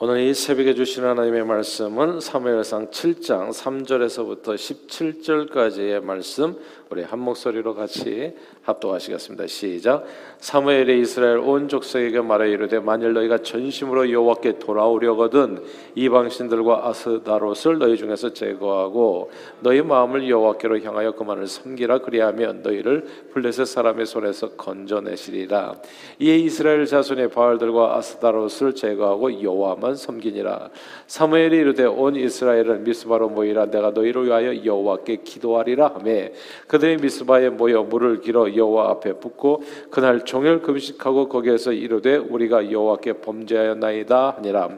오늘 이 새벽에 주신 하나님의 말씀은 사무엘상 7장 3절에서부터 17절까지의 말씀 우리 한 목소리로 같이 합독하시겠습니다. 시작. 사무엘이 이스라엘 온 족속에게 말하 이르되 만일 너희가 전심으로 여호와께 돌아오려거든 이방 신들과 아스다롯을 너희 중에서 제거하고 너희 마음을 여호와께로 향하여 그만을 섬기라 그리하면 너희를 블레셋 사람의 손에서 건져내시리라. 이에 이스라엘 자손의 바알들과 아스다롯을 제거하고 여호와만 섬기니라. 사무엘이 이르되 온 이스라엘은 미스바로 모이라. 내가 너희를 위하여 여호와께 기도하리라 하매 그들이 미스바에 모여 물을 길어 여호와 앞에 붓고 그날 종일 금식하고 거기에서 이르되 우리가 여호와께 범죄하였나이다 하니라.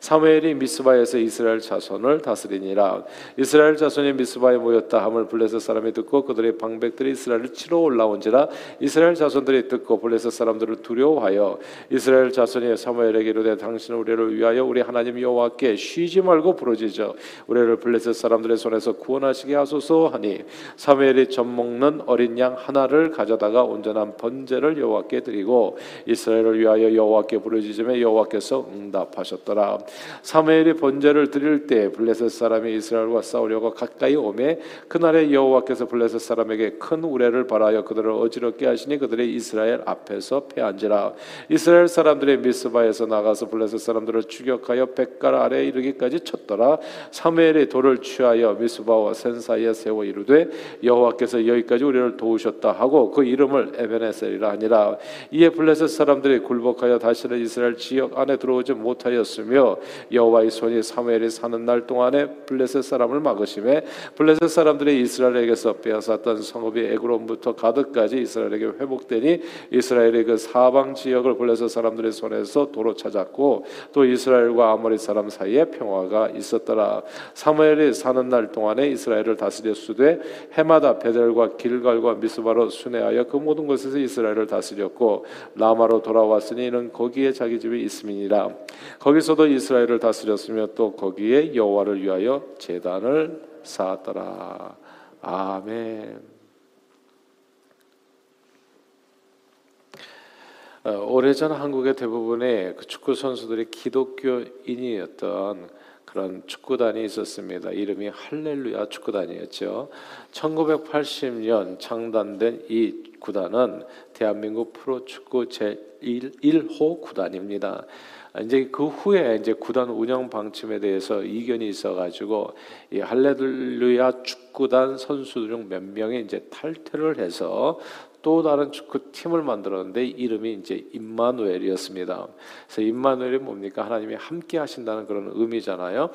사무엘이 미스바에서 이스라엘 자손을 다스리니라. 이스라엘 자손이 미스바에 모였다 함을 블레셋 사람이 듣고 그들의 방백들이 이스라엘을 치러 올라온지라 이스라엘 자손들이 듣고 블레셋 사람들을 두려워하여 이스라엘 자손이 사무엘에게 이르되 당신은 우리를 위하여 우리 하나님 여호와께 쉬지 말고 부르짖어 우리를 블레셋 사람들의 손에서 구원하시게 하소서 하니 사무엘이 젖 먹는 어린 양 하나를 가져다가 온전한 번제를 여호와께 드리고 이스라엘을 위하여 여호와께 부르짖음에 여호와께서 응답하셨더라. 사무엘이 번제를 드릴 때 블레셋 사람이 이스라엘과 싸우려고 가까이 오매 그날에 여호와께서 블레셋 사람에게 큰 우레를 발하여 그들을 어지럽게 하시니 그들의 이스라엘 앞에서 패한지라. 이스라엘 사람들의 미스바에서 나가서 블레셋 사람들을 추격하여 백갈 아래 이르기까지 쳤더라. 사무엘이 돌을 취하여 미스바와 센 사이에 세워 이르되 여호와께서 여기까지 우리를 도우셨다 하고 그 이름을 에베네셀이라 하니라 이에 블레셋 사람들이 굴복하여 다시는 이스라엘 지역 안에 들어오지 못하였으며 여호와의 손이 사무엘이 사는 날 동안에 블레셋 사람을 막으심에 블레셋 사람들이 이스라엘에게서 빼앗았던 성읍이 에그론부터 가드까지 이스라엘에게 회복되니 이스라엘의 그 사방 지역을 블레셋 사람들의 손에서 도로 찾았고 또 이스라엘 과 아모리 사람 사이에 평화가 있었더라. 사무엘이 사는 날 동안에 이스라엘을 다스렸으되 해마다 베델과 길갈과 미스바로 순회하여 그 모든 곳에서 이스라엘을 다스렸고 라마로 돌아왔으니 이는 거기에 자기 집이 있음이니라. 거기서도 이스라엘을 다스렸으며 또 거기에 여호와를 위하여 제단을 쌓았더라. 아멘. 오래전 한국의 대부분의 그 축구 선수들이 기독교인이었던 그런 축구단이 있었습니다. 이름이 할렐루야 축구단이었죠. 1980년 창단된 이 구단은 대한민국 프로축구 제1호 구단입니다. 이제 그 후에 이제 구단 운영 방침에 대해서 이견이 있어가지고 이 할렐루야 축구단 선수들 중몇 명이 이제 탈퇴를 해서 또 다른 축구 팀을 만들었는데 이름이 이제 임마누엘이었습니다. 그래서 임마누엘이 뭡니까? 하나님이 함께 하신다는 그런 의미잖아요.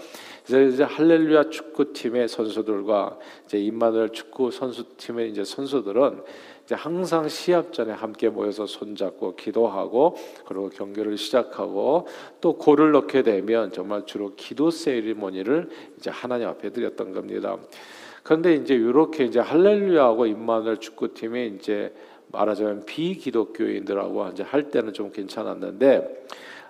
그래서 이제 할렐루야 축구팀의 선수들과 이제 임마누엘 축구 선수팀의 이제 선수들은 이제 항상 시합 전에 함께 모여서 손잡고 기도하고 그리고 경기를 시작하고 또 골을 넣게 되면 정말 주로 기도 세리머니를 이제 하나님 앞에 드렸던 겁니다. 그런데 이제 이렇게 이제 할렐루야하고 임마누엘 축구팀이 이제 말하자면 비기독교인들하고 이제 할 때는 좀 괜찮았는데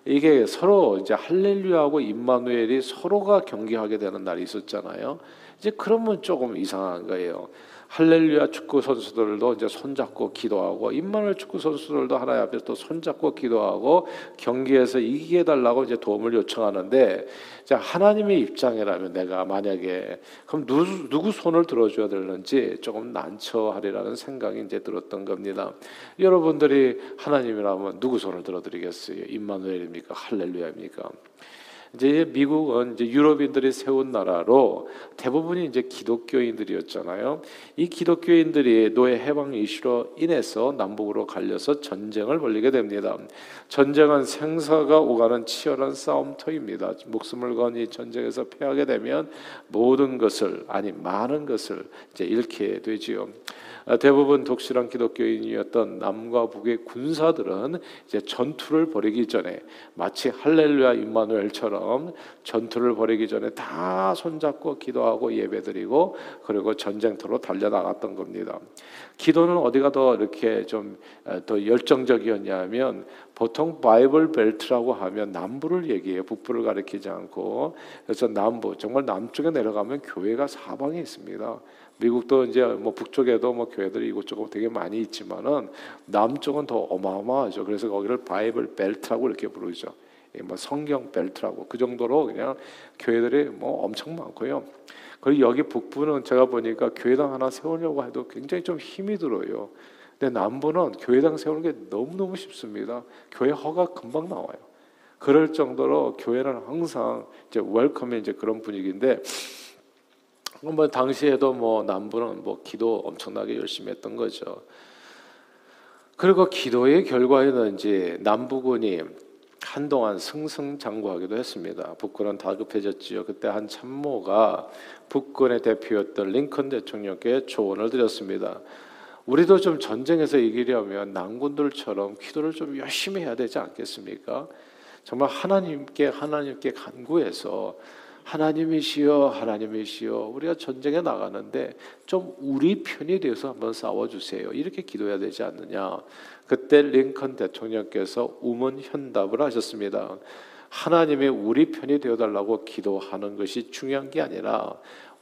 이게 서로 이제 할렐루야하고 임마누엘이 서로가 경기하게 되는 날이 있었잖아요. 이제 그러면 조금 이상한 거예요. 할렐루야 축구 선수들도 이제 손잡고 기도하고 임마누엘 축구 선수들도 하나님 앞에 또 손잡고 기도하고 경기에서 이기게 달라고 이제 도움을 요청하는데 자 하나님의 입장이라면 내가 만약에 그럼 누구, 누구 손을 들어줘야 되는지 조금 난처하리라는 생각이 이제 들었던 겁니다. 여러분들이 하나님이라면 누구 손을 들어드리겠어요? 임마누엘입니까? 할렐루야입니까? 이제 미국은 이제 유럽인들이 세운 나라로 대부분이 이제 기독교인들이었잖아요. 이 기독교인들이 노예 해방 이슈로 인해서 남북으로 갈려서 전쟁을 벌리게 됩니다. 전쟁은 생사가 오가는 치열한 싸움터입니다. 목숨을 건 이 전쟁에서 패하게 되면 모든 것을 아니 많은 것을 이제 잃게 되지요. 아, 대부분 독실한 기독교인이었던 남과 북의 군사들은 이제 전투를 벌이기 전에 마치 할렐루야 임마누엘처럼 전투를 벌이기 전에 다 손잡고 기도하고 예배드리고 그리고 전쟁터로 달려 나갔던 겁니다. 기도는 어디가 더 이렇게 좀 더 열정적이었냐면 보통 바이블 벨트라고 하면 남부를 얘기해요. 북부를 가리키지 않고 그래서 남부 정말 남쪽에 내려가면 교회가 사방에 있습니다. 미국도 이제 뭐 북쪽에도 뭐 교회들이 이곳저곳 되게 많이 있지만은 남쪽은 더 어마어마하죠. 그래서 거기를 바이블 벨트라고 이렇게 부르죠. 뭐 성경 벨트라고 그 정도로 그냥 교회들이 뭐 엄청 많고요. 그리고 여기 북부는 제가 보니까 교회당 하나 세우려고 해도 굉장히 좀 힘이 들어요. 근데 남부는 교회당 세우는 게 너무너무 쉽습니다. 교회 허가 금방 나와요. 그럴 정도로 교회는 항상 이제 웰컴의 이제 그런 분위기인데 뭐 당시에도 뭐 남부는 뭐 기도 엄청나게 열심히 했던 거죠. 그리고 기도의 결과에는 이제 남부군이 한동안 승승장구하기도 했습니다. 북군은 다급해졌지요. 그때 한 참모가 북군의 대표였던 링컨 대통령께 조언을 드렸습니다. 우리도 좀 전쟁에서 이기려면 남군들처럼 기도를 좀 열심히 해야 되지 않겠습니까? 정말 하나님께 하나님께 간구해서 하나님이시여 하나님이시여 우리가 전쟁에 나가는데 좀 우리 편이 되어서 한번 싸워 주세요. 이렇게 기도해야 되지 않느냐. 그때 링컨 대통령께서 우문 현답을 하셨습니다. 하나님의 우리 편이 되어 달라고 기도하는 것이 중요한 게 아니라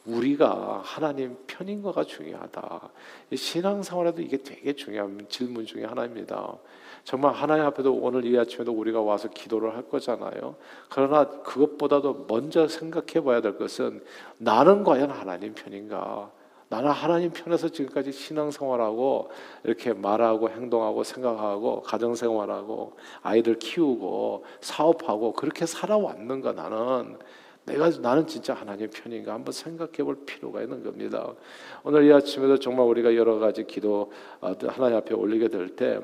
우리가 하나님 편인 거가 중요하다. 신앙생활에도 이게 되게 중요한 질문 중에 하나입니다. 정말 하나님 앞에도 오늘 이 아침에도 우리가 와서 기도를 할 거잖아요. 그러나 그것보다도 먼저 생각해 봐야 될 것은 나는 과연 하나님 편인가? 나는 하나님 편에서 지금까지 신앙생활하고 이렇게 말하고 행동하고 생각하고 가정생활하고 아이들 키우고 사업하고 그렇게 살아왔는가 나는 내가 나는 진짜 하나님 편인가 한번 생각해 볼 필요가 있는 겁니다. 오늘 이 아침에도 정말 우리가 여러 가지 기도 어, 하나님 앞에 올리게 될 때,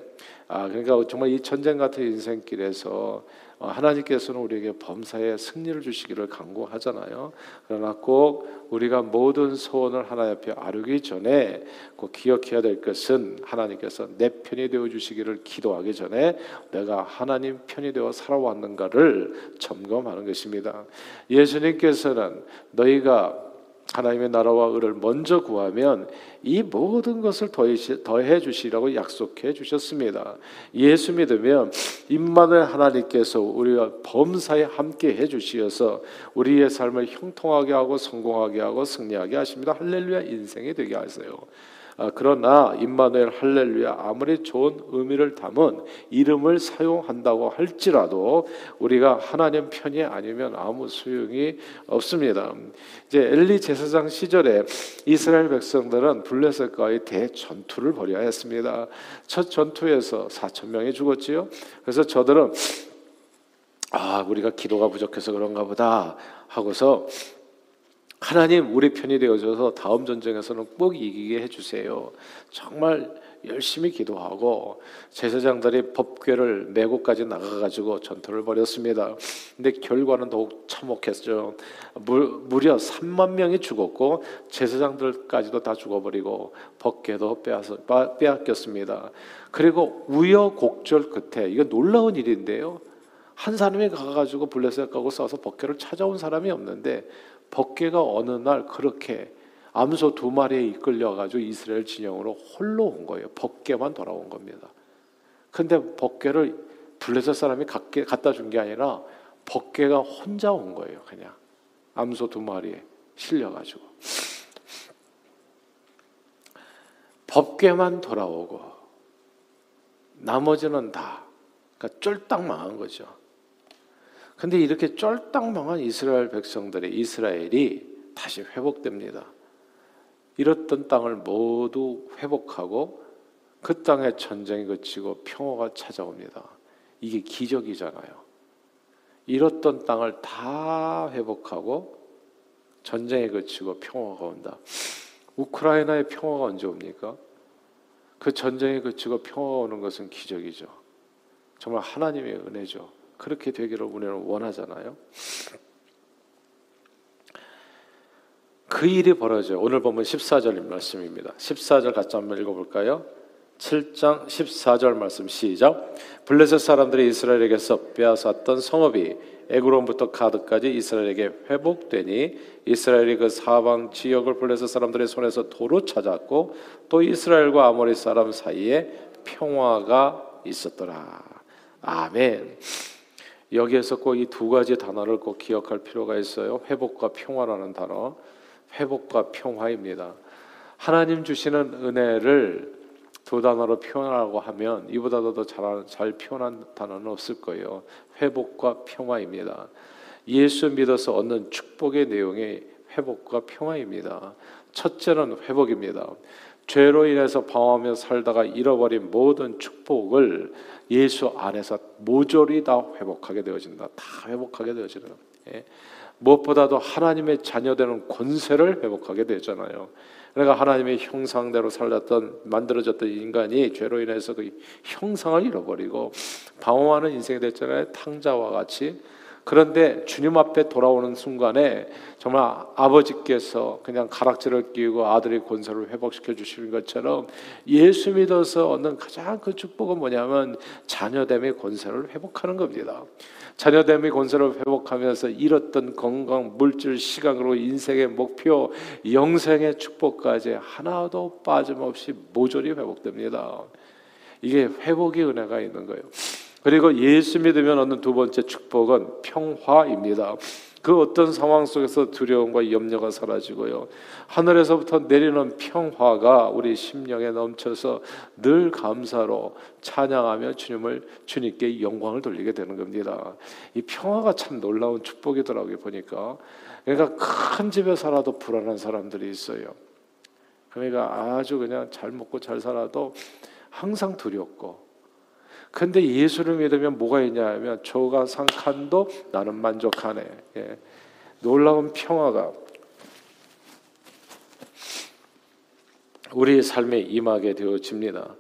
아 그러니까 정말 이 전쟁 같은 인생길에서 어, 하나님께서는 우리에게 범사에 승리를 주시기를 간구하잖아요. 그러나 꼭 우리가 모든 소원을 하나님 앞에 아르기 전에 꼭 기억해야 될 것은 하나님께서 내 편이 되어 주시기를 기도하기 전에 내가 하나님 편이 되어 살아왔는가를 점검하는 것입니다. 예수님께서는 너희가 하나님의 나라와 의를 먼저 구하면 이 모든 것을 더해 주시라고 약속해 주셨습니다. 예수 믿으면 임만을 하나님께서 우리가 범사에 함께 해 주시어서 우리의 삶을 형통하게 하고 성공하게 하고 승리하게 하십니다. 할렐루야 인생이 되게 하세요. 아, 그러나 임마누엘 할렐루야 아무리 좋은 의미를 담은 이름을 사용한다고 할지라도 우리가 하나님 편이 아니면 아무 소용이 없습니다. 이제 엘리 제사장 시절에 이스라엘 백성들은 블레셋과의 대전투를 벌여야 했습니다. 첫 전투에서 4천 명이 죽었지요. 그래서 저들은 아 우리가 기도가 부족해서 그런가 보다 하고서 하나님 우리 편이 되어줘서 다음 전쟁에서는 꼭 이기게 해주세요. 정말 열심히 기도하고 제사장들이 법궤를 메고까지 나가가지고 전투를 벌였습니다. 근데 결과는 더욱 참혹했죠. 무 려 3만 명이 죽었고 제사장들까지도 다 죽어버리고 법궤도 빼앗, 빼앗겼습니다. 그리고 우여곡절 끝에 이거 놀라운 일인데요. 한 사람이 가가지고 블레셋 가고 싸서 법궤를 찾아온 사람이 없는데 법궤가 어느 날 그렇게 암소 두 마리에 이끌려 가지고 이스라엘 진영으로 홀로 온 거예요. 법궤만 돌아온 겁니다. 근데 법궤를 블레셋 사람이 갖다 준 게 아니라 법궤가 혼자 온 거예요. 그냥 암소 두 마리에 실려 가지고 법궤만 돌아오고 나머지는 다 그러니까 쫄딱 망한 거죠. 근데 이렇게 쫄딱 망한 이스라엘 백성들의 이스라엘이 다시 회복됩니다. 잃었던 땅을 모두 회복하고 그 땅에 전쟁이 그치고 평화가 찾아옵니다. 이게 기적이잖아요. 잃었던 땅을 다 회복하고 전쟁이 그치고 평화가 온다. 우크라이나의 평화가 언제 옵니까? 그 전쟁이 그치고 평화가 오는 것은 기적이죠. 정말 하나님의 은혜죠. 그렇게 되기를 우리는 원하잖아요. 그 일이 벌어져요. 오늘 보면 14절 말씀입니다. 14절 같이 한번 읽어볼까요? 7장 14절 말씀 시작. 블레셋 사람들이 이스라엘에게서 빼앗았던 성읍이 에그론부터 가드까지 이스라엘에게 회복되니 이스라엘이 그 사방 지역을 블레셋 사람들의 손에서 도로 찾았고 또 이스라엘과 아모리 사람 사이에 평화가 있었더라. 아멘. 여기에서 꼭 이 두 가지 단어를 꼭 기억할 필요가 있어요. 회복과 평화라는 단어. 회복과 평화입니다. 하나님 주시는 은혜를 두 단어로 표현하고 하면 이보다도 더잘 표현한 단어는 없을 거예요. 회복과 평화입니다. 예수 믿어서 얻는 축복의 내용이 회복과 평화입니다. 첫째는 회복입니다. 죄로 인해서 방황하며 살다가 잃어버린 모든 축복을 예수 안에서 모조리 다 회복하게 되어진다. 다 회복하게 되어지는. 예. 무엇보다도 하나님의 자녀되는 권세를 회복하게 되잖아요. 그러니까 하나님의 형상대로 살았던 만들어졌던 인간이 죄로 인해서 그 형상을 잃어버리고 방황하는 인생이 됐잖아요. 탕자와 같이 그런데 주님 앞에 돌아오는 순간에 정말 아버지께서 그냥 가락지를 끼우고 아들의 권세를 회복시켜 주시는 것처럼 예수 믿어서 얻는 가장 그 축복은 뭐냐면 자녀됨의 권세를 회복하는 겁니다. 자녀됨의 권세를 회복하면서 잃었던 건강, 물질, 시간으로 인생의 목표, 영생의 축복까지 하나도 빠짐없이 모조리 회복됩니다. 이게 회복의 은혜가 있는 거예요. 그리고 예수 믿으면 얻는 두 번째 축복은 평화입니다. 그 어떤 상황 속에서 두려움과 염려가 사라지고요. 하늘에서부터 내리는 평화가 우리 심령에 넘쳐서 늘 감사로 찬양하며 주님을 주님께 영광을 돌리게 되는 겁니다. 이 평화가 참 놀라운 축복이더라고요 보니까. 그러니까 큰 집에 살아도 불안한 사람들이 있어요. 그러니까 아주 그냥 잘 먹고 잘 살아도 항상 두렵고 근데 예수를 믿으면 뭐가 있냐면 저가 상칸도 나는 만족하네. 예. 놀라운 평화가 우리의 삶에 임하게 되어집니다.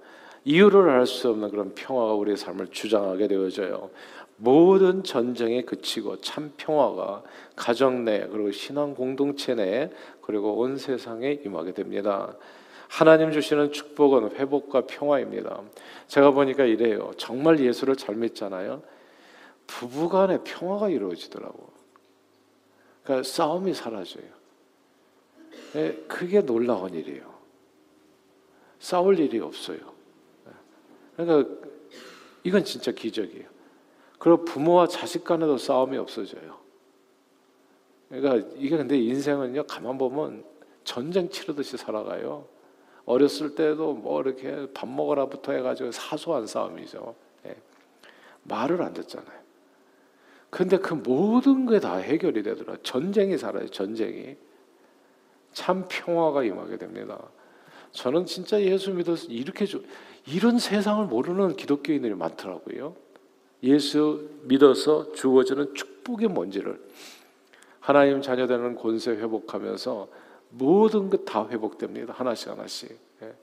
이유를 알 수 없는 그런 평화가 우리의 삶을 주장하게 되어져요. 모든 전쟁에 그치고 참 평화가 가정 내 그리고 신앙 공동체 내 그리고 온 세상에 임하게 됩니다. 하나님 주시는 축복은 회복과 평화입니다. 제가 보니까 이래요. 정말 예수를 잘 믿잖아요. 부부간에 평화가 이루어지더라고. 그러니까 싸움이 사라져요. 예, 그게 놀라운 일이에요. 싸울 일이 없어요. 그러니까 이건 진짜 기적이에요. 그리고 부모와 자식 간에도 싸움이 없어져요. 그러니까 이게 근데 인생은요 가만 보면 전쟁 치르듯이 살아가요. 어렸을 때도 뭐 이렇게 밥 먹으라부터 해가지고 사소한 싸움이죠. 예. 말을 안 듣잖아요. 근데 그 모든 게 다 해결이 되더라. 전쟁이 살아요. 전쟁이 참 평화가 임하게 됩니다. 저는 진짜 예수 믿어서 이렇게 주, 이런 세상을 모르는 기독교인들이 많더라고요. 예수 믿어서 주어지는 축복의 뭔지를 하나님 자녀되는 권세 회복하면서 모든 것 다 회복됩니다. 하나씩 하나씩. 예.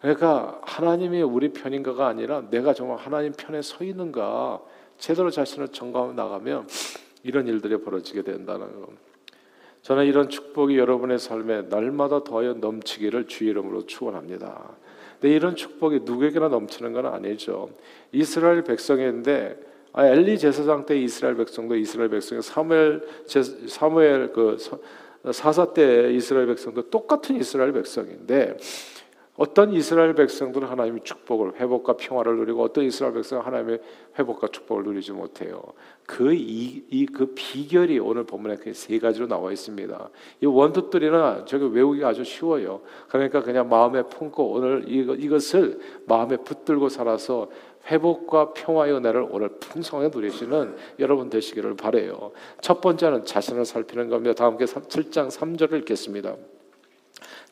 그러니까 하나님이 우리 편인가가 아니라 내가 정말 하나님 편에 서 있는가 제대로 자신을 점검해 나가면 이런 일들이 벌어지게 된다는 것. 저는 이런 축복이 여러분의 삶에 날마다 더하여 넘치기를 주 이름으로 축원합니다. 근데 이런 축복이 누구에게나 넘치는 건 아니죠. 이스라엘 백성인데 아, 엘리 제사장 때 이스라엘 백성도 이스라엘 백성이 사무엘 사무엘 그 사사 때 이스라엘 백성도 똑같은 이스라엘 백성인데 어떤 이스라엘 백성들은 하나님의 축복을 회복과 평화를 누리고 어떤 이스라엘 백성은 하나님의 회복과 축복을 누리지 못해요. 그이그 그 비결이 오늘 본문에 그 세 가지로 나와 있습니다. 이 원투들이나 저기 외우기 아주 쉬워요. 그러니까 그냥 마음에 품고 오늘 이것, 이것을 마음에 붙들고 살아서 회복과 평화의 은혜를 오늘 풍성하게 누리시는 여러분 되시기를 바래요. 첫 번째는 자신을 살피는 겁니다. 다 함께 7장 3절을 읽겠습니다.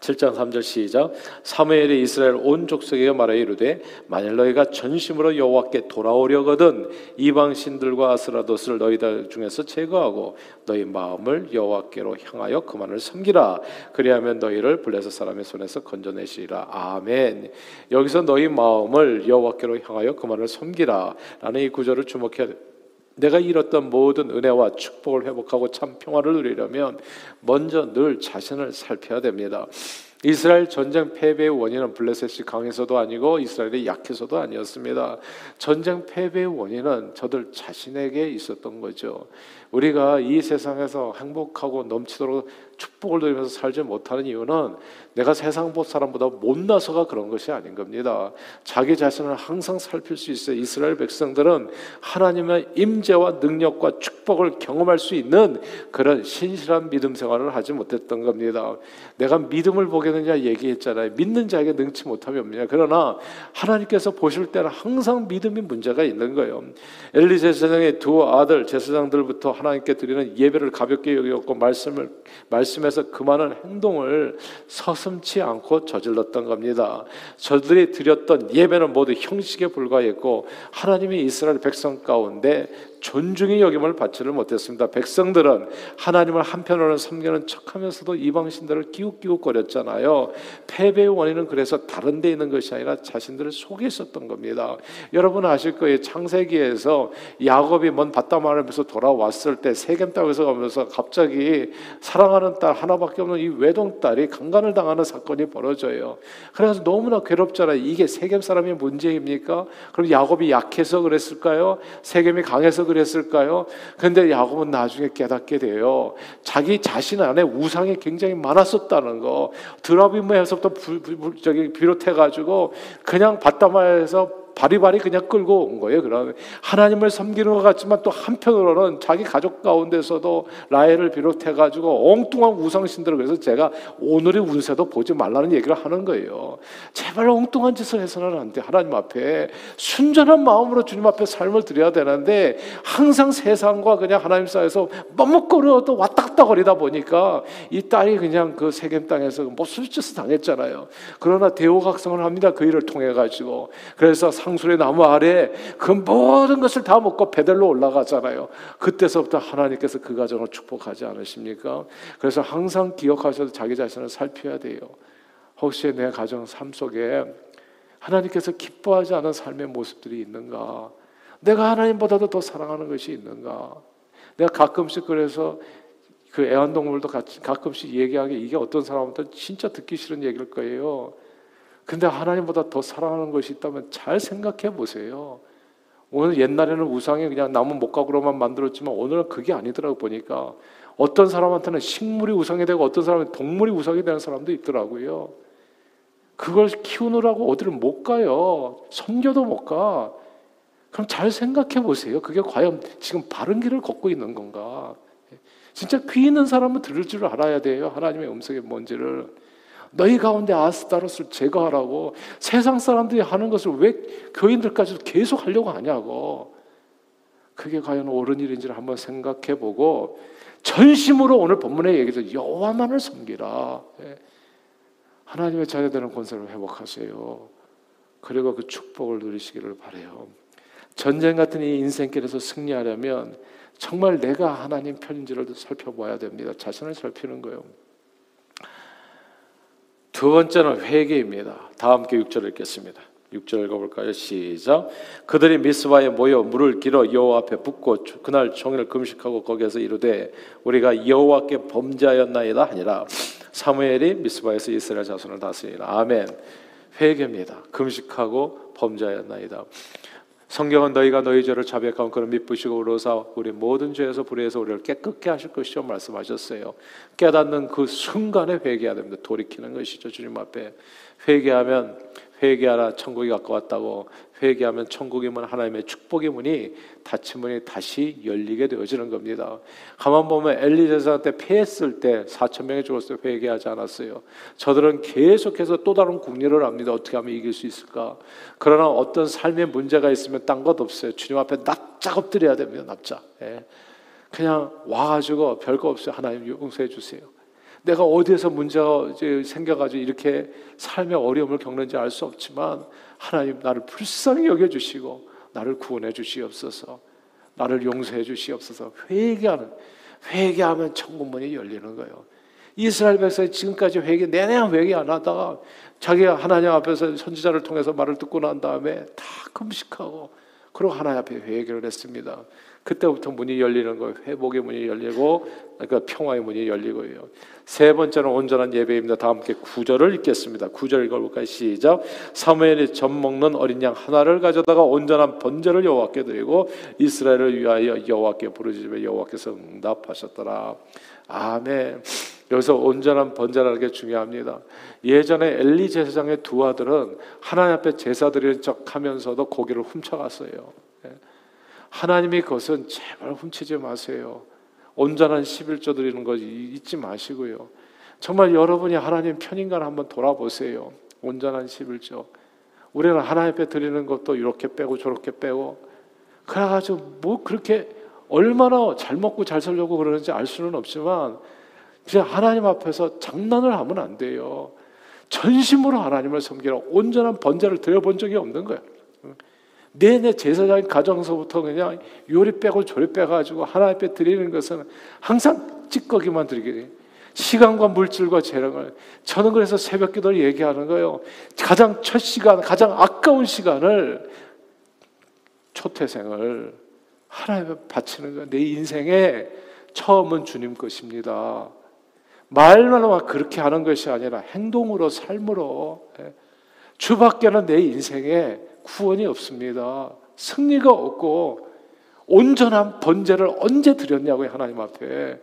7장 3절 시작. 사무엘이 이스라엘 온 족속에게 말하 이르되 만일 너희가 전심으로 여호와께 돌아오려거든 이방 신들과 아스라도스를 너희들 중에서 제거하고 너희 마음을 여호와께로 향하여 그만을 섬기라. 그리하면 너희를 블레셋 사람의 손에서 건져내시리라. 아멘. 여기서 너희 마음을 여호와께로 향하여 그만을 섬기라라는 이 구절을 주목해야 돼. 내가 잃었던 모든 은혜와 축복을 회복하고 참 평화를 누리려면 먼저 늘 자신을 살펴야 됩니다. 이스라엘 전쟁 패배의 원인은 블레셋이 강해서도 아니고 이스라엘이 약해서도 아니었습니다. 전쟁 패배의 원인은 저들 자신에게 있었던 거죠. 우리가 이 세상에서 행복하고 넘치도록 축복을 누리면서 살지 못하는 이유는 내가 세상 보 사람보다 못나서가 그런 것이 아닌 겁니다. 자기 자신을 항상 살필 수 있어요. 이스라엘 백성들은 하나님의 임재와 능력과 축복을 경험할 수 있는 그런 신실한 믿음 생활을 하지 못했던 겁니다. 내가 믿음을 보게 하겠느냐 얘기했잖아요. 믿는 자에게 능치 못함이 없느냐. 그러나 하나님께서 보실 때는 항상 믿음이 문제가 있는 거예요. 엘리 제사장의 두 아들 제사장들부터 하나님께 드리는 예배를 가볍게 여겼고 말씀을 말씀에서 그 많은 행동을 서슴치 않고 저질렀던 겁니다. 저들이 드렸던 예배는 모두 형식에 불과했고 하나님이 이스라엘 백성 가운데 존중의 여김을 받지를 못했습니다. 백성들은 하나님을 한편으로는 섬기는 척하면서도 이방 신들을 기웃기웃거렸잖아요. 패배의 원인은 그래서 다른 데 있는 것이 아니라 자신들을 속에 있었던 겁니다. 여러분 아실 거예요. 창세기에서 야곱이 먼 바다마름에서 돌아왔을 때 세겜 땅에서 가면서 갑자기 사랑하는 딸 하나밖에 없는 이 외동 딸이 강간을 당하는 사건이 벌어져요. 그래서 너무나 괴롭잖아요. 이게 세겜 사람이 문제입니까? 그럼 야곱이 약해서 그랬을까요? 세겜이 강해서 그랬을까요? 근데 야곱은 나중에 깨닫게 돼요. 자기 자신 안에 우상이 굉장히 많았었다는 거. 드라비므에서부터 저기 비롯해 가지고 그냥 바다마에서 바리바리 그냥 끌고 온 거예요. 그럼 하나님을 섬기는 것 같지만 또 한편으로는 자기 가족 가운데서도 라헬을 비롯해 가지고 엉뚱한 우상 신들을 그래서 제가 오늘의 운세도 보지 말라는 얘기를 하는 거예요. 제발 엉뚱한 짓을 해서는 안 돼. 하나님 앞에 순전한 마음으로 주님 앞에 삶을 드려야 되는데 항상 세상과 그냥 하나님 사이에서 머뭇거려도 왔다 갔다 거리다 보니까 이 딸이 그냥 그 세겜 땅에서 뭐 술짓을 당했잖아요. 그러나 대우각성을 합니다. 그 일을 통해 가지고 그래서 상술의 나무 아래 그 모든 것을 다 먹고 베델로 올라가잖아요. 그때서부터 하나님께서 그 가정을 축복하지 않으십니까? 그래서 항상 기억하셔서 자기 자신을 살펴야 돼요. 혹시 내 가정 삶 속에 하나님께서 기뻐하지 않은 삶의 모습들이 있는가? 내가 하나님보다도 더 사랑하는 것이 있는가? 내가 가끔씩 그래서 그 애완동물도 가끔씩 얘기하게 이게 어떤 사람한테 진짜 듣기 싫은 얘기일 거예요. 근데 하나님보다 더 사랑하는 것이 있다면 잘 생각해 보세요. 오늘 옛날에는 우상이 그냥 나무 목각으로만 만들었지만 오늘은 그게 아니더라고 보니까 어떤 사람한테는 식물이 우상이 되고 어떤 사람은 동물이 우상이 되는 사람도 있더라고요. 그걸 키우느라고 어디를 못 가요. 섬겨도 못 가. 그럼 잘 생각해 보세요. 그게 과연 지금 바른 길을 걷고 있는 건가? 진짜 귀 있는 사람은 들을 줄 알아야 돼요. 하나님의 음성이 뭔지를. 너희 가운데 아스타로스를 제거하라고 세상 사람들이 하는 것을 왜 교인들까지도 계속 하려고 하냐고. 그게 과연 옳은 일인지를 한번 생각해 보고 전심으로 오늘 본문에 얘기해서 여호와만을 섬기라. 예. 하나님의 자녀되는 권세를 회복하세요. 그리고 그 축복을 누리시기를 바래요. 전쟁 같은 이 인생길에서 승리하려면 정말 내가 하나님 편인지를 살펴봐야 됩니다. 자신을 살피는 거예요. 두 번째는 회개입니다. 다 함께 6절 읽겠습니다. 6절 읽어볼까요? 시작. 그들이 미스바에 모여 물을 길어 여호와 앞에 붓고 그날 종일 금식하고 거기에서 이르되 우리가 여호와께 범죄하였나이다 하니라. 사무엘이 미스바에서 이스라엘 자손을 다스리라. 아멘. 회개입니다. 금식하고 범죄하였나이다. 성경은 너희가 너희 죄를 자백하면 그를 미쁘시고 의로사 우리 모든 죄에서 불의해서 우리를 깨끗게 하실 것이죠 말씀하셨어요. 깨닫는 그 순간에 회개해야 됩니다. 돌이키는 것이죠 주님 앞에 회개하면 회개하라 천국이 가까웠다고 회개하면 천국의 문 하나님의 축복의 문이 닫힌 문이 다시 열리게 되어지는 겁니다. 가만 보면 엘리제사한테 패했을 때 4천 명이 죽었을 때 회개하지 않았어요. 저들은 계속해서 또 다른 국리를 합니다. 어떻게 하면 이길 수 있을까? 그러나 어떤 삶의 문제가 있으면 딴 것 없어요. 주님 앞에 납작 엎드려야 됩니다. 납작. 예. 그냥 와가지고 별거 없어요. 하나님 용서해 주세요. 내가 어디에서 문제가 생겨가지고 이렇게 삶의 어려움을 겪는지 알 수 없지만 하나님 나를 불쌍히 여겨주시고 나를 구원해 주시옵소서 나를 용서해 주시옵소서 회개하는 회개하면 천국문이 열리는 거예요. 이스라엘 백성이 지금까지 회개 내내 회개 안 하다가 자기가 하나님 앞에서 선지자를 통해서 말을 듣고 난 다음에 다 금식하고 그리고 하나님 앞에 회개를 했습니다. 그때부터 문이 열리는 거예요. 회복의 문이 열리고 그러니까 평화의 문이 열리고요. 세 번째는 온전한 예배입니다. 다 함께 구절을 읽겠습니다. 구절 읽어볼까요? 시작. 사무엘이 젖 먹는 어린 양 하나를 가져다가 온전한 번제를 여호와께 드리고 이스라엘을 위하여 여호와께 부르짖으며 여호와께서 응답하셨더라. 아멘. 여기서 온전한 번제라는 게 중요합니다. 예전에 엘리 제사장의 두 아들은 하나님 앞에 제사 드리는 척하면서도 고기를 훔쳐갔어요. 예. 하나님의 것은 제발 훔치지 마세요. 온전한 11조 드리는 거 잊지 마시고요. 정말 여러분이 하나님 편인가를 한번 돌아보세요. 온전한 11조. 우리는 하나님 앞에 드리는 것도 이렇게 빼고 저렇게 빼고 그래가지고 뭐 그렇게 얼마나 잘 먹고 잘 살려고 그러는지 알 수는 없지만 그냥 하나님 앞에서 장난을 하면 안 돼요. 전심으로 하나님을 섬기라 온전한 번제를 드려본 적이 없는 거예요. 내내 제사장인 가정서부터 그냥 요리 빼고 조리 빼가지고 하나님 앞에 드리는 것은 항상 찌꺼기만 드리게 돼요. 시간과 물질과 재량을 저는 그래서 새벽 기도를 얘기하는 거예요. 가장 첫 시간, 가장 아까운 시간을 초태생을 하나님에 바치는 거예요. 내 인생의 처음은 주님 것입니다. 말로만 그렇게 하는 것이 아니라 행동으로 삶으로 예. 주밖에는 내 인생에 구원이 없습니다. 승리가 없고 온전한 번제를 언제 드렸냐고요 하나님 앞에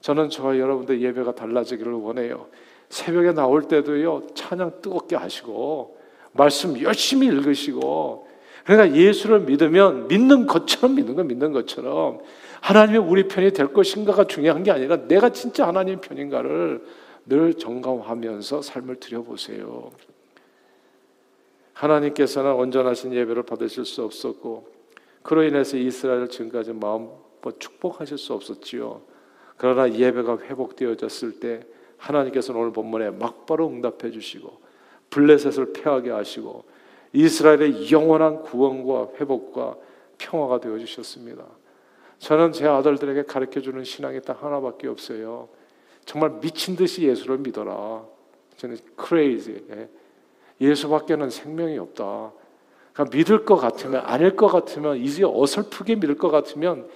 저는 저와 여러분들 예배가 달라지기를 원해요. 새벽에 나올 때도요 찬양 뜨겁게 하시고 말씀 열심히 읽으시고 그러니까 예수를 믿으면 믿는 것처럼 믿는 거 믿는 것처럼 하나님이 우리 편이 될 것인가가 중요한 게 아니라 내가 진짜 하나님 편인가를 늘 점검하면서 삶을 들여보세요. 하나님께서는 온전하신 예배를 받으실 수 없었고 그로 인해서 이스라엘을 지금까지 마음 축복하실 수 없었지요. 그러나 예배가 회복되어졌을 때 하나님께서는 오늘 본문에 막바로 응답해 주시고 블레셋을 패하게 하시고 이스라엘의 영원한 구원과 회복과 평화가 되어 주셨습니다. 저는 제 아들들에게 가르쳐 주는 신앙이 딱 하나밖에 없어요. 정말 미친 듯이 예수를 믿어라. 저는 crazy. 예수밖에는 생명이 없다. 그러니까 믿을 것 같으면 아닐 것 같으면 이제 어설프게 믿을 것 같으면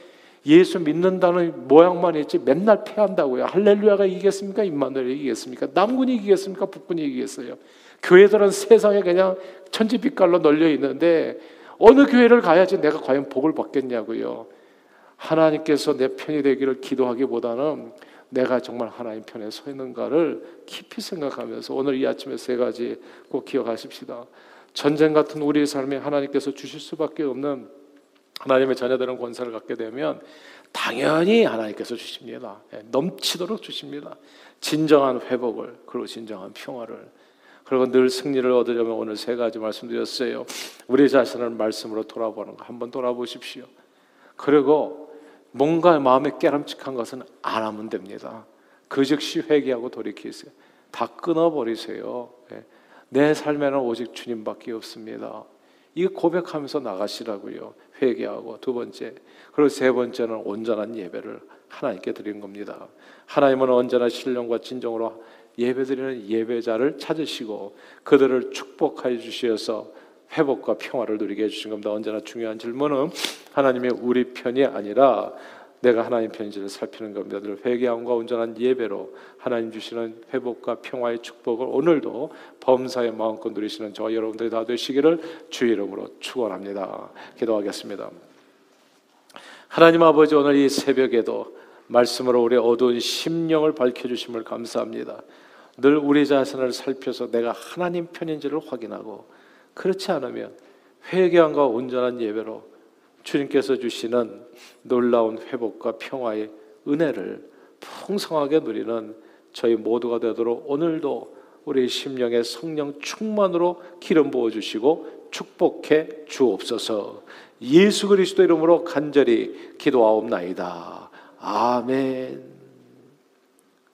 예수 믿는다는 모양만 있지 맨날 패한다고요. 할렐루야가 이기겠습니까? 임마누엘이 이기겠습니까? 남군이 이기겠습니까? 북군이 이기겠어요? 교회들은 세상에 그냥 천지빛깔로 널려 있는데 어느 교회를 가야지 내가 과연 복을 받겠냐고요. 하나님께서 내 편이 되기를 기도하기보다는 내가 정말 하나님 편에 서 있는가를 깊이 생각하면서 오늘 이 아침에 세 가지 꼭 기억하십시다. 전쟁 같은 우리의 삶에 하나님께서 주실 수밖에 없는 하나님의 자녀들은 권세를 갖게 되면 당연히 하나님께서 주십니다. 예, 넘치도록 주십니다. 진정한 회복을 그리고 진정한 평화를 그리고 늘 승리를 얻으려면 오늘 세 가지 말씀드렸어요. 우리 자신을 말씀으로 돌아보는 거 한번 돌아보십시오. 그리고 뭔가 마음에 깨름직한 것은 안 하면 됩니다. 그 즉시 회개하고 돌이키세요. 다 끊어버리세요. 예. 내 삶에는 오직 주님밖에 없습니다. 이거 고백하면서 나가시라고요. 회개하고 두 번째 그리고 세 번째는 온전한 예배를 하나님께 드린 겁니다. 하나님은 언제나 신령과 진정으로 예배드리는 예배자를 찾으시고 그들을 축복하여 주셔서 회복과 평화를 누리게 해주신 겁니다. 언제나 중요한 질문은 하나님의 우리 편이 아니라 내가 하나님 편지를 살피는 겁니다. 늘 회개함과 온전한 예배로 하나님 주시는 회복과 평화의 축복을 오늘도 범사의 마음껏 누리시는 저와 여러분들이 다 되시기를 주 이름으로 축원합니다. 기도하겠습니다. 하나님 아버지 오늘 이 새벽에도 말씀으로 우리 어두운 심령을 밝혀 주심을 감사합니다. 늘 우리 자신을 살펴서 내가 하나님 편인지를 확인하고 그렇지 않으면 회개함과 온전한 예배로 주님께서 주시는 놀라운 회복과 평화의 은혜를 풍성하게 누리는 저희 모두가 되도록 오늘도 우리 심령의 성령 충만으로 기름 부어 주시고 축복해 주옵소서. 예수 그리스도 이름으로 간절히 기도하옵나이다. 아멘.